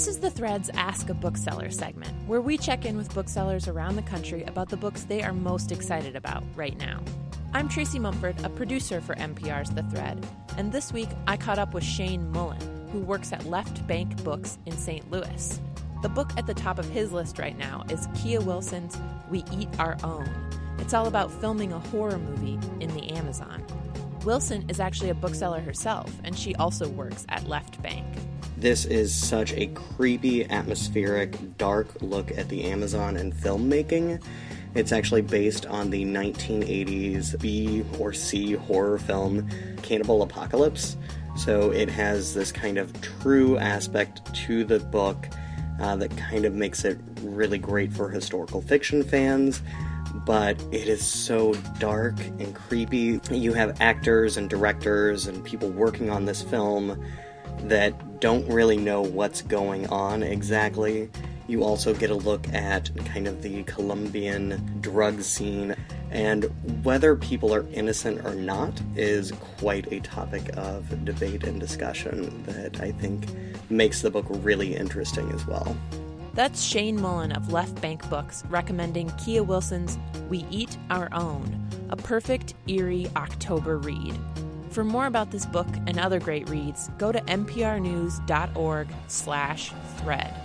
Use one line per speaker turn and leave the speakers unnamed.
This is the Threads Ask a Bookseller segment, where we check in with booksellers around the country about the books they are most excited about right now. I'm Tracy Mumford, a producer for MPR's The Thread, and this week I caught up with Shane Mullen, who works at Left Bank Books in St. Louis. The book at the top of his list right now is Kea Wilson's We Eat Our Own. It's all about filming a horror movie in the Amazon. Wilson is actually a bookseller herself, and she also works at Left Bank.
This is such a creepy, atmospheric, dark look at the Amazon and filmmaking. It's actually based on the 1980s B or C horror film Cannibal Apocalypse. So it has this kind of true aspect to the book uh, that kind of makes it really great for historical fiction fans. But it is so dark and creepy. You have actors and directors and people working on this film that don't really know what's going on exactly. You also get a look at kind of the Colombian drug scene, and whether people are innocent or not is quite a topic of debate and discussion that I think makes the book really interesting as well.
That's Shane Mullen of Left Bank Books recommending Kea Wilson's We Eat Our Own, a perfect, eerie October read. For more about this book and other great reads, go to mprnews.org slash thread.